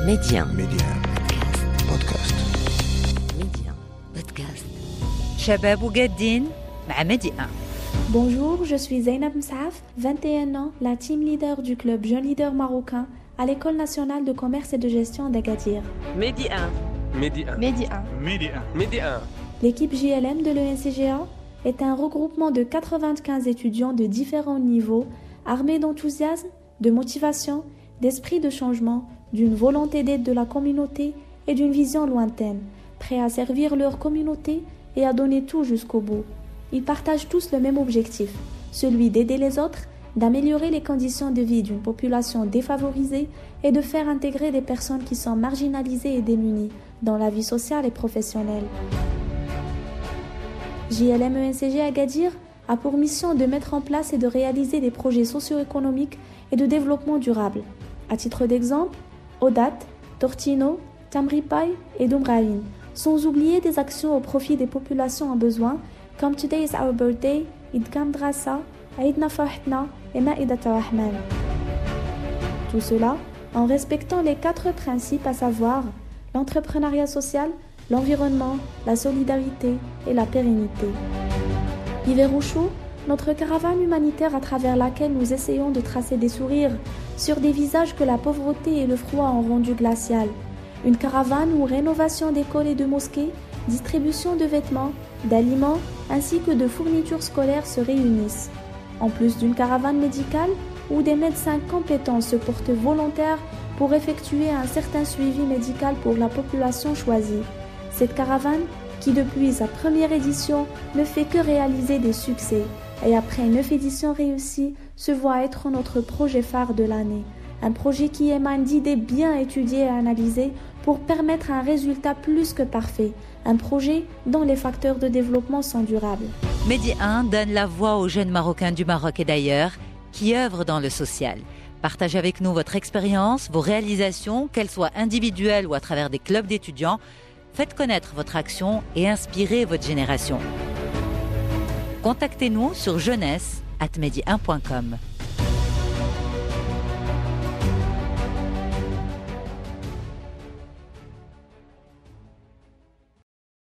Média. Média. Podcast. Média. Podcast. شباب وجادين مع ميدي 1 Bonjour, je suis Zainab Msaaf, 21 ans, la team leader du club Jeune Leader Marocain à l'École nationale de commerce et de gestion d'Agadir. Média 1. Midi 1. Midi 1. Midi 1. Midi 1. L'équipe JLM de l'ENCGA est un regroupement de 95 étudiants de différents niveaux, armés d'enthousiasme, de motivation, d'esprit de changement, d'une volonté d'aide de la communauté et d'une vision lointaine, prêts à servir leur communauté et à donner tout jusqu'au bout. Ils partagent tous le même objectif, celui d'aider les autres, d'améliorer les conditions de vie d'une population défavorisée et de faire intégrer des personnes qui sont marginalisées et démunies dans la vie sociale et professionnelle. JLM ENCG Agadir a pour mission de mettre en place et de réaliser des projets socio-économiques et de développement durable. À titre d'exemple, Odat, Tortino, Tamripai et Dumrain, sans oublier des actions au profit des populations en besoin comme Today is our birthday, Eid Eidna Farhatna et Ma'idat Rahman. Tout cela en respectant les quatre principes à savoir l'entrepreneuriat social, l'environnement, la solidarité et la pérennité. Hiver ou chaud, notre caravane humanitaire à travers laquelle nous essayons de tracer des sourires sur des visages que la pauvreté et le froid ont rendus glacial. Une caravane où rénovation d'écoles et de mosquées, distribution de vêtements, d'aliments ainsi que de fournitures scolaires se réunissent. En plus d'une caravane médicale où des médecins compétents se portent volontaires pour effectuer un certain suivi médical pour la population choisie. Cette caravane, qui depuis sa première édition ne fait que réaliser des succès, et après neuf éditions réussies, se voit être notre projet phare de l'année. Un projet qui émane d'idées bien étudiées et analysées pour permettre un résultat plus que parfait. Un projet dont les facteurs de développement sont durables. Medi 1 donne la voix aux jeunes Marocains du Maroc et d'ailleurs qui œuvrent dans le social. Partagez avec nous votre expérience, vos réalisations, qu'elles soient individuelles ou à travers des clubs d'étudiants. Faites connaître votre action et inspirez votre génération. Contactez-nous sur jeunesse at medi1.com.